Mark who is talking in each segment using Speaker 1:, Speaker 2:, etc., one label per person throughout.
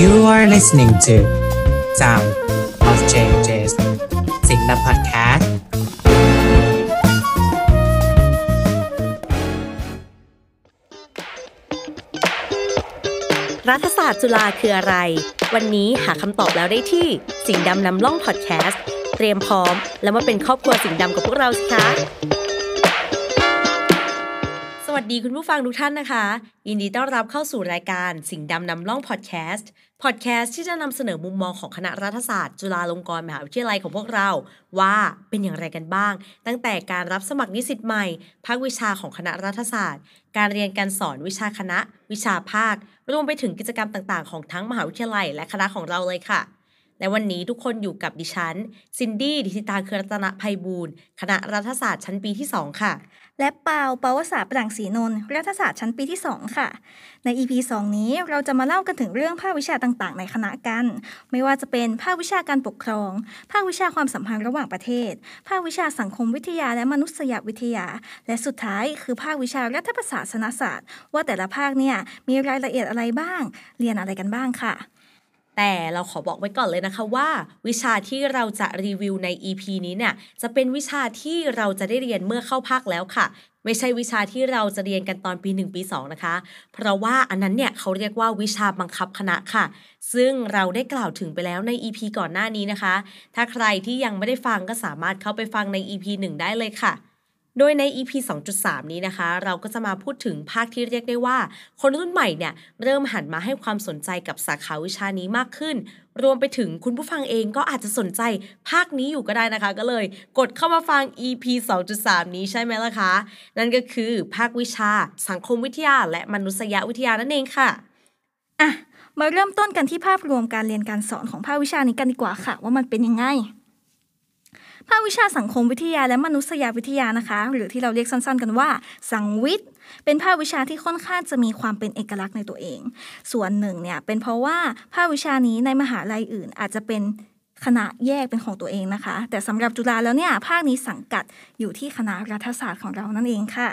Speaker 1: You are listening to Sound of Changes สิงห์พอดแคสต์
Speaker 2: รัฐศาสตร์จุฬาคืออะไร วันนี้หาคำตอบแล้วได้ที่สิงห์ดำนำล่องพอดแคสต์ เตรียมพร้อม แล้วมาเป็นครอบครัวสิงห์ดำกับพวกเราสิคะ วัสดีคุณผู้ฟังทุกท่านนะคะ ยินดีต้อนรับเข้าสู่รายการสิงห์ดำนำร่องพอดแคสต์พอดแคสต์ที่จะนำเสนอมุมมองของคณะรัฐศาสตร์ จุฬาลงกรณ์มหาวิทยาลัยของพวกเรา ว่าเป็นอย่างไรกันบ้าง ตั้งแต่การรับสมัครนิสิตใหม่ ภาควิชาของคณะรัฐศาสตร์ การเรียนการสอนวิชาคณะ วิชาภาค รวมไปถึงกิจกรรมต่างๆ ของทั้งมหาวิทยาลัย และคณะของเราเลยค่ะ และวันนี้ทุกคนอยู่กับดิฉัน ซินดี้ ดิสิตา เครือรัตนภัยบูรณ์คณะรัฐศาสตร์ชั้นปีที่ 2 ค่ะ
Speaker 3: และเปาเปาวสาปรังสีนนท์รัฐศาสตร์ชั้นปีที่ 2 ค่ะ ใน EP 2 นี้เราจะมาเล่ากันถึงเรื่องภาควิชาต่างๆ ในคณะกัน ไม่ว่าจะเป็นภาควิชาการปกครอง ภาควิชาความสัมพันธ์ระหว่างประเทศ ภาควิชาสังคมวิทยาและมนุษยวิทยา และสุดท้ายคือภาควิชารัฐประศาสนศาสตร์ ว่าแต่ละภาคเนี่ยมีรายละเอียดอะไรบ้าง เรียนอะไรกันบ้างค่ะ
Speaker 2: แต่เราขอบอกไว้ก่อนเลยนะคะว่า วิชาที่เราจะรีวิวใน EP นี้เนี่ยจะเป็นวิชาที่เราจะได้เรียนเมื่อเข้าภาคแล้วค่ะ ไม่ใช่วิชาที่เราจะเรียนกันตอนปี 1 ปี 2 นะคะ เพราะว่าอันนั้นเนี่ยเขาเรียกว่าวิชาบังคับคณะค่ะ ซึ่งเราได้กล่าวถึงไปแล้วใน EP ก่อนหน้านี้นะคะ ถ้าใครที่ยังไม่ได้ฟังก็สามารถเข้าไปฟังใน EP 1 ได้เลยค่ะ โดยใน EP 2.3 นี้นะคะ เราก็จะมาพูดถึงภาคที่เรียกได้ว่า คนรุ่นใหม่เนี่ยเริ่มหันมาให้ความสนใจกับสาขาวิชานี้มากขึ้น รวมไปถึงคุณผู้ฟังเองก็อาจจะสนใจภาคนี้อยู่ก็ได้นะคะ ก็เลย กดเข้ามาฟัง EP 2.3 นี้ใช่ไหมล่ะคะ นั่นก็คือภาควิชา สังคมวิทยา และมนุษยวิทยานั่นเองค่ะ
Speaker 3: อะมาเริ่มต้นกันที่ภาพรวมการเรียนการสอนของภาควิชานี้กันดีกว่าค่ะ ว่ามันเป็นยังไง ภาควิชาสังคมวิทยาและมนุษยวิทยานะคะ หรือที่เราเรียกสั้นๆกันว่า สังวิทย์ เป็นภาควิชาที่ค่อนข้างจะมีความเป็นเอกลักษณ์ในตัวเอง ส่วนหนึ่งเนี่ยเป็นเพราะว่าภาควิชานี้ในมหาลัยอื่นอาจจะเป็นคณะแยกเป็นของตัวเองนะคะ แต่สำหรับจุฬาแล้วเนี่ยภาคนี้สังกัดอยู่ที่คณะรัฐศาสตร์ของเรานั่นเองค่ะ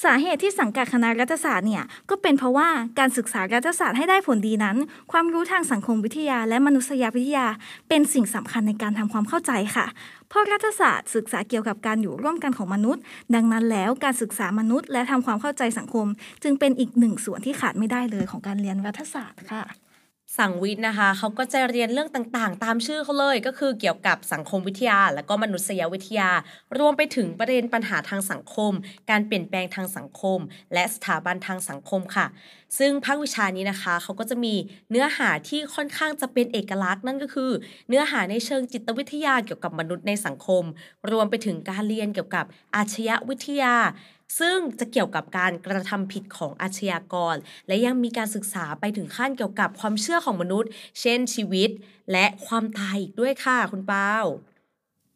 Speaker 3: สาเหตุที่สังกัดคณะรัฐศาสตร์เนี่ยก็เป็นเพราะว่าการศึกษารัฐศาสตร์ให้ได้ผลดีนั้น ความรู้ทางสังคมวิทยาและมนุษยวิทยา เป็นสิ่งสำคัญในการทำความเข้าใจค่ะ เพราะรัฐศาสตร์ศึกษาเกี่ยวกับการอยู่ร่วมกันของมนุษย์ ดังนั้นแล้วการศึกษามนุษย์ และทำความเข้าใจสังคม จึงเป็นอีกหนึ่งส่วนที่ขาดไม่ได้เลยของการเรียนรัฐศาสตร์ค่ะ
Speaker 2: สังวิทย์นะคะเขาก็จะเรียนเรื่องต่างๆ ตามชื่อเขาเลยก็คือเกี่ยวกับสังคมวิทยา และก็มนุษยวิทยา รวมไปถึงประเด็นปัญหาทางสังคม การเปลี่ยนแปลงทางสังคม และสถาบันทางสังคมค่ะ ซึ่งภาควิชานี้นะคะเขาก็จะมีเนื้อหาที่ค่อนข้างจะเป็นเอกลักษณ์นั่นก็คือ เนื้อหาในเชิงจิตวิทยาเกี่ยวกับมนุษย์ในสังคม รวมไปถึงการเรียนเกี่ยวกับอาชญาวิทยา ซึ่งจะเกี่ยวกับการกระทำผิดของอาชญากร และยังมีการศึกษาไปถึงขั้นเกี่ยวกับความเชื่อของมนุษย์ เช่นชีวิต และความตายอีกด้วยค่ะคุณเปา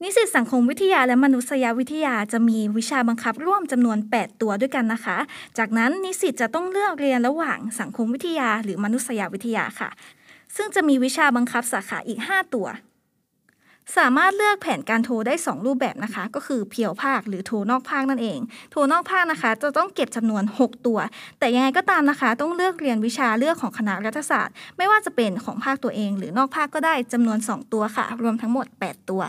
Speaker 3: นิสิตสังคมวิทยาและมนุษยวิทยาจะมีวิชาบังคับร่วมจำนวน 8 ตัวด้วยกันนะคะ จากนั้นนิสิตจะต้องเลือกเรียนระหว่างสังคมวิทยาหรือมนุษยวิทยาค่ะ ซึ่งจะมีวิชาบังคับสาขาอีก 5 ตัว สามารถเลือกแผนการโทรได้ 2 รูปแบบนะคะ ก็คือเพียวภาคหรือโทรนอกภาคนั่นเอง โทรนอกภาคนะคะ จะต้องเก็บจำนวน 6 ตัว แต่ยังไงก็ตามนะคะ ต้องเลือกเรียนวิชาเลือกของคณะรัฐศาสตร์ ไม่ว่าจะเป็นของภาคตัวเอง หรือนอกภาคก็ได้จำนวน 2 ตัวค่ะ รวมทั้งหมด 8 ตัว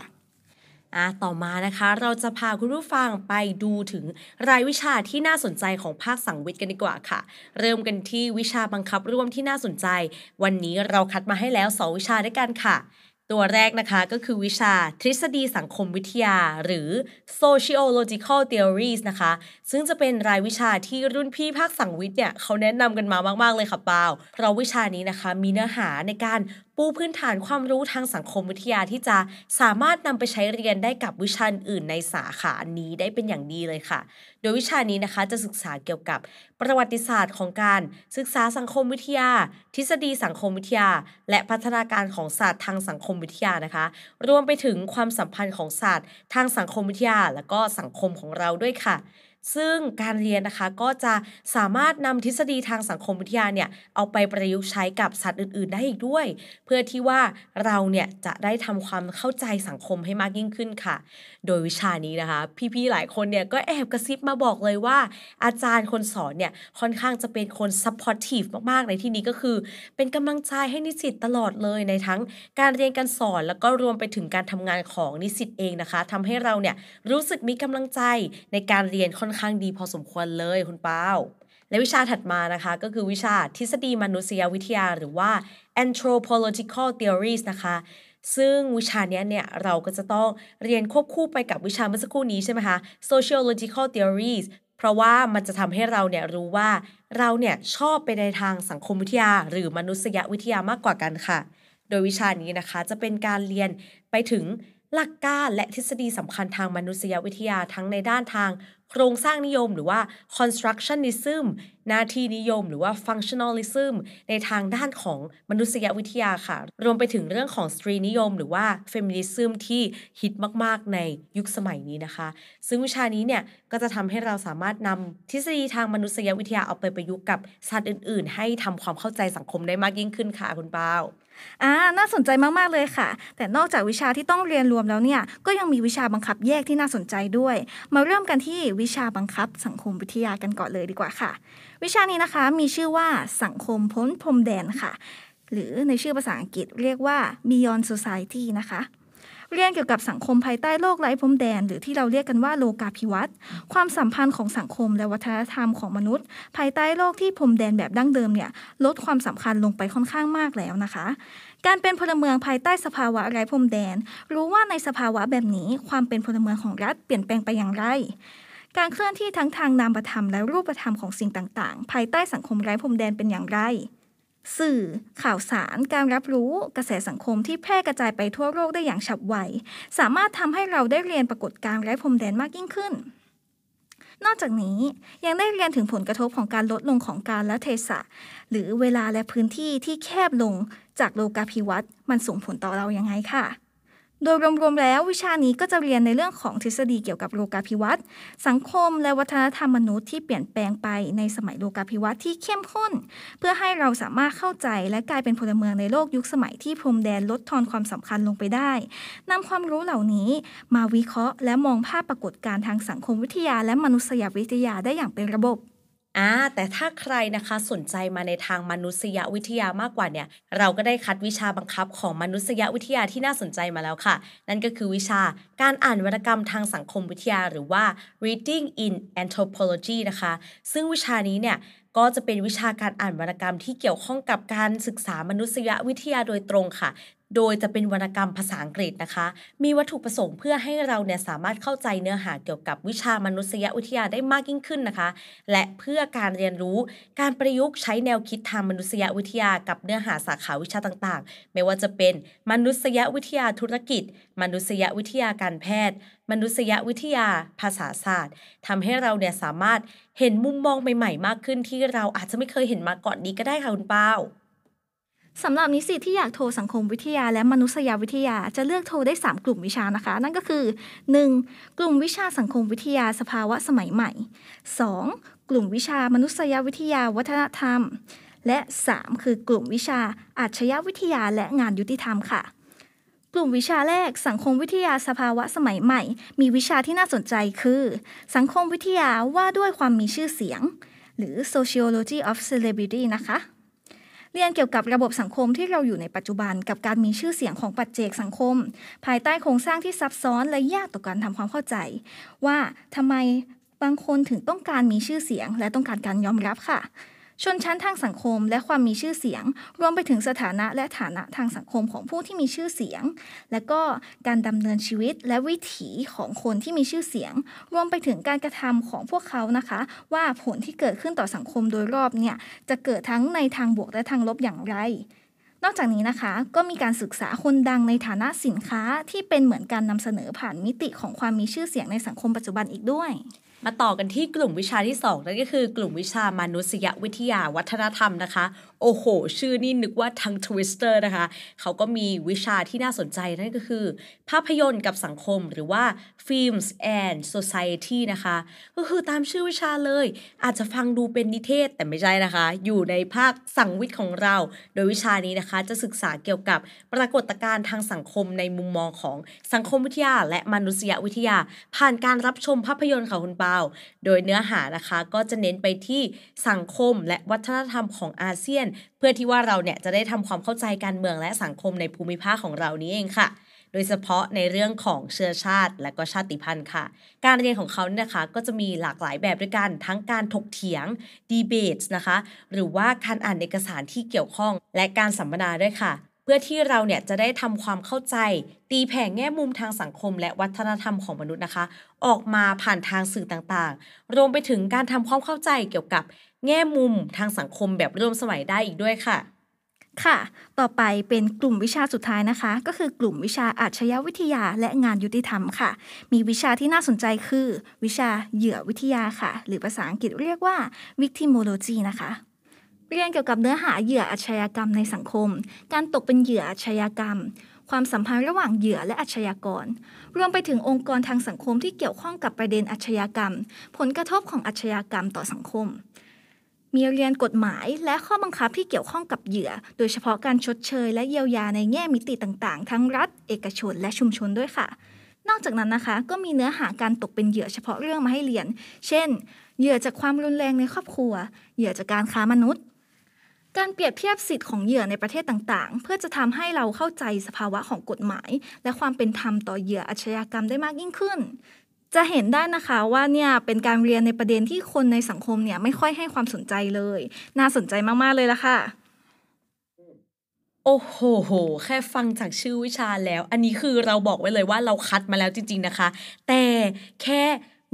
Speaker 2: อะต่อมานะคะเราจะพาคุณผู้ฟังไปดูถึงรายวิชาที่น่าสนใจของภาคสังวิทย์กันดีกว่าค่ะ เริ่มกันที่วิชาบังคับร่วมที่น่าสนใจ วันนี้เราคัดมาให้แล้วสองวิชาด้วยกันค่ะ ตัวแรกนะคะก็คือวิชาทฤษฎีสังคมวิทยา หรือ sociological theories นะคะ ซึ่งจะเป็นรายวิชาที่รุ่นพี่ภาคสังวิทย์เนี่ยเขาแนะนำกันมามาก ๆ เลยค่ะเปาเพราะวิชานี้นะคะมีเนื้อหาในการ ปูพื้นฐานความรู้ทางสังคมวิทยาที่จะสามารถนำไปใช้เรียนได้กับวิชาอื่นในสาขานี้ได้เป็นอย่างดีเลยค่ะ โดยวิชานี้นะคะจะศึกษาเกี่ยวกับประวัติศาสตร์ของการศึกษาสังคมวิทยา ทฤษฎีสังคมวิทยา และพัฒนาการของศาสตร์ทางสังคมวิทยานะคะ รวมไปถึงความสัมพันธ์ของศาสตร์ทางสังคมวิทยา และก็สังคมของเราด้วยค่ะ ซึ่งการเรียนนะคะก็จะสามารถนำทฤษฎีทางสังคมวิทยาเนี่ยเอาไปประยุกต์ใช้กับสัตว์อื่น ๆ ได้อีกด้วย เพื่อที่ว่าเราเนี่ยจะได้ทำความเข้าใจสังคมให้มากยิ่งขึ้นค่ะ โดยวิชานี้นะคะ พี่ ๆ หลายคนเนี่ยก็แอบกระซิบมาบอกเลยว่า อาจารย์คนสอนเนี่ยค่อนข้างจะเป็นคน supportive มาก ๆ ในที่นี้ก็คือ เป็นกำลังใจให้นิสิตตลอดเลยในทั้งการเรียนการสอนแล้วก็รวมไปถึงการทำงานของนิสิตเองนะคะทำให้เราเนี่ยรู้สึกมีกำลังใจในการเรียนค่อนข้างดีพอสมควรเลยคุณเป้าและวิชาถัดมานะคะก็คือวิชาทฤษฎีมนุษยวิทยาหรือว่า anthropological theories นะคะ ซึ่งวิชาเนี้เนี่ยเราก็จะต้องเรียนควบคู่ไปกับวิชาเมื่อสักครู่นี้ใช่ไหมคะ sociological theories เพราะว่ามันจะทำให้เราเนี่ยรู้ว่าเราเนี่ยชอบไปในทางสังคมวิทยา หรือมนุษยวิทยามากกว่ากันค่ะ โดยวิชานี้นะคะจะเป็นการเรียนไปถึง หลักการและทฤษฎีสำคัญทางมนุษยวิทยาทั้งในด้านทาง โครงสร้างนิยมหรือว่า constructionism หน้าที่นิยมหรือว่า functionalism ในทางด้านของมนุษยวิทยาค่ะ รวมไปถึงเรื่องของสตรีนิยม หรือว่า feminism ที่ฮิตมาก ๆ ในยุคสมัยนี้นะคะ ซึ่งวิชานี้เนี่ย ก็จะทำให้เราสามารถนำทฤษฎีทางมนุษยวิทยาเอาไปประยุกต์กับสัตว์อื่น ๆ ให้ทำความเข้าใจสังคมได้มากยิ่งขึ้นค่ะคุณเปา
Speaker 3: อ่าน่าสนใจมากๆเลยค่ะ แต่นอกจากวิชาที่ต้องเรียนรวมแล้วเนี่ยก็ยังมีวิชาบังคับแยกที่น่าสนใจด้วย มาเริ่มกันที่วิชาบังคับสังคมวิทยากันก่อนเลยดีกว่าค่ะ วิชานี้นะคะมีชื่อว่าสังคมพ้นพรมแดนค่ะ หรือในชื่อภาษาอังกฤษเรียกว่า Beyond Society นะคะ เรียนเกี่ยวกับสังคมภายใต้โลกไร้พรมแดน หรือที่เราเรียกกันว่าโลกาภิวัตน์ความสัมพันธ์ของสังคมและวัฒนธรรมของมนุษย์ ภายใต้โลกที่พรมแดนแบบดั้งเดิมเนี่ยลดความสำคัญลงไปค่อนข้างมากแล้วนะคะ การเป็นพลเมืองภายใต้สภาวะไร้พรมแดน รู้ว่าในสภาวะแบบนี้ความเป็นพลเมืองของรัฐเปลี่ยนแปลงไปอย่างไรการเคลื่อนที่ทั้งทางนามธรรมและรูปธรรมของสิ่งต่าง ๆ ภายใต้สังคมไร้พรมแดนเป็นอย่างไร สื่อข่าวสารการรับรู้กระแสสังคมที่แพร่กระจายไปทั่วโลกได้อย่างฉับไว สามารถทำให้เราได้เรียนปรากฏการณ์ไร้พรมแดนมากยิ่งขึ้น นอกจากนี้ยังได้เรียนถึงผลกระทบของการลดลงของการและเทศะ หรือเวลาและพื้นที่ที่แคบลงจากโลกาภิวัตน์มันส่งผลต่อเรายังไงค่ะ โดยรวมๆแล้ววิชานี้ก็จะเรียนในเรื่องของทฤษฎีเกี่ยวกับโลกาภิวัตน์สังคมและวัฒนธรรมมนุษย์ที่เปลี่ยนแปลงไปในสมัยโลกาภิวัตน์ที่เข้มข้น เพื่อให้เราสามารถเข้าใจและกลายเป็นพลเมืองในโลกยุคสมัยที่พรมแดนลดทอนความสำคัญลงไปได้นำความรู้เหล่านี้มาวิเคราะห์ และมองภาพปรากฏการณ์ทางสังคมวิทยาและมนุษยวิทยาได้อย่างเป็นระบบ
Speaker 2: อ่าแต่ถ้าใครนะคะสนใจมาในทางมนุษยวิทยามากกว่าเนี่ย เราก็ได้คัดวิชาบังคับของมนุษยวิทยาที่น่าสนใจมาแล้วค่ะ นั่นก็คือวิชาการอ่านวรรณกรรมทางสังคมวิทยาหรือว่า reading in anthropology นะคะ ซึ่งวิชานี้เนี่ยก็จะเป็นวิชาการอ่านวรรณกรรมที่เกี่ยวข้องกับการศึกษามนุษยวิทยาโดยตรงค่ะ โดยจะเป็นวรรณกรรมภาษาอังกฤษนะคะ มีวัตถุประสงค์เพื่อให้เราเนี่ยสามารถเข้าใจเนื้อหาเกี่ยวกับวิชามนุษยวิทยาได้มากยิ่งขึ้นนะคะ และเพื่อการเรียนรู้การประยุกต์ใช้แนวคิดทางมนุษยวิทยากับเนื้อหาสาขาวิชาต่างๆ ไม่ว่าจะเป็นมนุษยวิทยาธุรกิจ มนุษยวิทยาการแพทย์ มนุษยวิทยาภาษาศาสตร์ทำให้เราเนี่ยสามารถเห็นมุมมองใหม่ๆ มากขึ้นที่เราอาจจะไม่เคยเห็นมาก่อนนี้ก็ได้ค่ะคุณเป้า
Speaker 3: สำหรับนิสิตที่อยากโทรสังคมวิทยาและมนุษยวิทยาจะเลือกโทรได้ 3 กลุ่มวิชานะคะ นั่นก็คือ 1. กลุ่มวิชาสังคมวิทยาสภาวะสมัยใหม่ 2. กลุ่มวิชามนุษยวิทยาวัฒนธรรม และ 3. คือกลุ่มวิชาอาชญาวิทยาและงานยุติธรรมค่ะ กลุ่มวิชาแรกสังคมวิทยาสภาวะสมัยใหม่ มีวิชาที่น่าสนใจคือ สังคมวิทยาว่าด้วยความมีชื่อเสียง หรือ sociology of celebrity นะคะ เรียนเกี่ยวกับระบบสังคมที่เราอยู่ในปัจจุบันกับการมีชื่อเสียงของปัจเจกสังคม ภายใต้โครงสร้างที่ซับซ้อนและยากต่อการทำความเข้าใจ ว่าทำไมบางคนถึงต้องการมีชื่อเสียง และต้องการการยอมรับค่ะ ชนชั้นทางสังคมและความมีชื่อเสียง รวมไปถึงสถานะและฐานะทางสังคมของผู้ที่มีชื่อเสียง และก็การดำเนินชีวิตและวิถีของคนที่มีชื่อเสียง รวมไปถึงการกระทำของพวกเขานะคะ ว่าผลที่เกิดขึ้นต่อสังคมโดยรอบเนี่ยจะเกิดทั้งในทางบวกและทางลบอย่างไรนอกจากนี้นะคะก็มีการศึกษาคนดังในฐานะสินค้าที่เป็นเหมือนการนำเสนอผ่านมิติของความมีชื่อเสียงในสังคมปัจจุบันอีกด้วย
Speaker 2: มาต่อกันที่กลุ่มวิชาที่ 2 นั่นก็คือกลุ่มวิชามานุษยวิทยาวัฒนธรรมนะคะโอ้โห ชื่อนี่นึกว่า tongue twister นะคะ เขาก็มีวิชาที่น่าสนใจนั่นก็คือ ภาพยนตร์กับสังคมหรือว่า Films and Society นะคะ ก็คือตามชื่อวิชาเลย อาจจะฟังดูเป็นนิเทศแต่ไม่ใช่นะคะ อยู่ในภาคสังวิทย์ของเรา โดยวิชานี้นะคะ จะศึกษาเกี่ยวกับปรากฏการณ์ทางสังคมในมุมมองของสังคมวิทยา และมนุษยวิทยา ผ่านการรับชมภาพยนตร์ค่ะคุณเปาโดยเนื้อหานะคะก็จะเน้นไปที่สังคมและวัฒนธรรมของอาเซียนเพื่อที่ว่าเราเนี่ยจะได้ทำความเข้าใจการเมืองและสังคมในภูมิภาคของเรานี้เองค่ะ โดยเฉพาะในเรื่องของเชื้อชาติและก็ชาติพันธุ์ค่ะ การเรียนของเขาเนี่ยนะคะก็จะมีหลากหลายแบบด้วยกัน ทั้งการถกเถียงดีเบตนะคะ หรือว่าการอ่านเอกสารที่เกี่ยวข้อง และการสัมมนาด้วยค่ะ พื่อที่เราเนี่ยจะได้ทำความเข้าใจ ตีแผ่แง่มุมทางสังคม และวัฒนธรรมของมนุษย์นะคะ ออกมาผ่านทางสื่อต่างๆ รวมไปถึงการทำความเข้าใจเกี่ยวกับแง่มุมทางสังคมแบบร่วมสมัยได้อีกด้วยค่ะ
Speaker 3: ค่ะ ต่อไปเป็นกลุ่มวิชาสุดท้ายนะคะ ก็คือกลุ่มวิชาอาชญาวิทยาและงานยุติธรรมค่ะ มีวิชาที่น่าสนใจคือ วิชาเหยื่อวิทยาค่ะ หรือภาษาอังกฤษเรียกว่า victimology นะคะ เรียนเกี่ยวกับเนื้อหาเหยื่ออาชญากรรมในสังคม การตกเป็นเหยื่ออาชญากรรม ความสัมพันธ์ระหว่างเหยื่อและอาชญากร รวมไปถึงองค์กรทางสังคมที่เกี่ยวข้องกับประเด็นอาชญากรรม ผลกระทบของอาชญากรรมต่อสังคม มีเรียนกฎหมายและข้อบังคับที่เกี่ยวข้องกับเหยื่อ โดยเฉพาะการชดเชย และเยียวยาในแง่มิติต่างๆ ทั้งรัฐ เอกชน และชุมชนด้วยค่ะนอกจากนั้นนะคะก็มีเนื้อหาการตกเป็นเหยื่อเฉพาะเรื่องมาให้เรียน เช่น เหยื่อจากความรุนแรงในครอบครัว เหยื่อจากการค้ามนุษย์ การเปรียบเทียบสิทธิ์ของเหยื่อในประเทศต่างๆ เพื่อจะทำให้เราเข้าใจสภาวะของกฎหมาย และความเป็นธรรมต่อเหยื่ออาชญากรรมได้มากยิ่งขึ้น จะเห็นได้นะคะว่าเนี่ยเป็นการเรียนในประเด็นที่คนในสังคมเนี่ยไม่ค่อยให้ความสนใจเลย น่าสนใจมากๆเลยละค่ะ
Speaker 2: โอ้โหโห แค่ฟังจากชื่อวิชาแล้ว อันนี้คือเราบอกไว้เลยว่าเราคัดมาแล้วจริง ๆนะคะ แต่แค่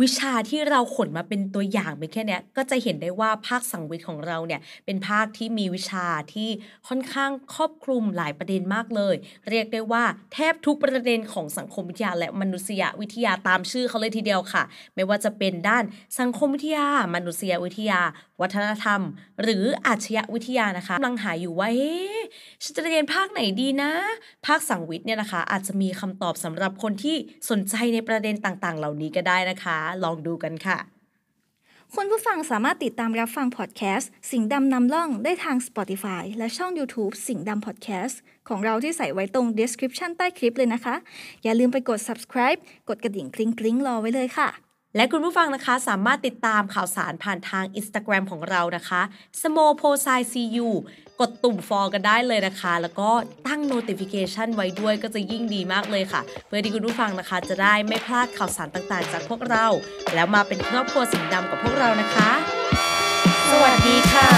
Speaker 2: วิชาที่เราขนมาเป็นตัวอย่างไปแค่เนี้ยก็จะเห็นได้ว่าภาคสังวิทย์ของเราเนี่ยเป็นภาคที่มีวิชาที่ค่อนข้างครอบคลุมหลายประเด็นมากเลย เรียกได้ว่าแทบทุกประเด็นของสังคมวิทยาและมนุษยวิทยาตามชื่อเขาเลยทีเดียวค่ะ ไม่ว่าจะเป็นด้านสังคมวิทยา มนุษยวิทยา วัฒนธรรม หรืออาชญวิทยานะคะกำลังหาอยู่ว่าเอ๊ฉันจะเรียนภาคไหนดีนะ ภาคสังวิทย์เนี่ยนะคะ อาจจะมีคำตอบสำหรับคนที่สนใจในประเด็นต่างๆ เหล่านี้ก็ได้นะคะ ลองดูกันค่ะ
Speaker 3: คุณผู้ฟังสามารถติดตามรับฟังพอดแคสต์สิ่งดำนำล่องได้ทาง Spotify และช่อง YouTube สิ่งดำพอดแคสต์ของเราที่ใส่ไว้ตรง description ใต้คลิปเลยนะคะ อย่าลืมไปกด subscribe กดกระดิ่งกริ๊งกริ๊งรอไว้เลยค่ะ
Speaker 2: และคุณผู้ฟังนะคะสามารถติดตามข่าวสารผ่านทาง Instagram ของเรานะคะ s m o p o s i c u กดตุ่มฟอลกันได้เลยนะคะ แล้วก็ตั้ง notification ไว้ด้วยก็จะยิ่งดีมากเลยค่ะ เพื่อที่คุณผู้ฟังนะคะ จะได้ไม่พลาดข่าวสารต่างๆ จากพวกเรา แล้วมาเป็นครอบครัวสีดำกับพวกเรานะคะ สวัสดีค่ะ